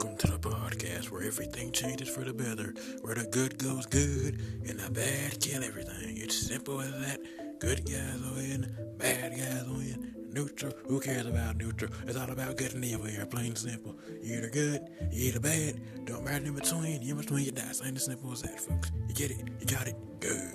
Welcome to the podcast where everything changes for the better. Where the good goes good and the bad kill everything. It's simple as that. Good guys win, bad guys win. Neutral, who cares about neutral? It's all about good and evil here, plain and simple. You either good, you either bad. Don't matter in between. You must win your die. Ain't as simple as that, folks. You get it? You got it? Good.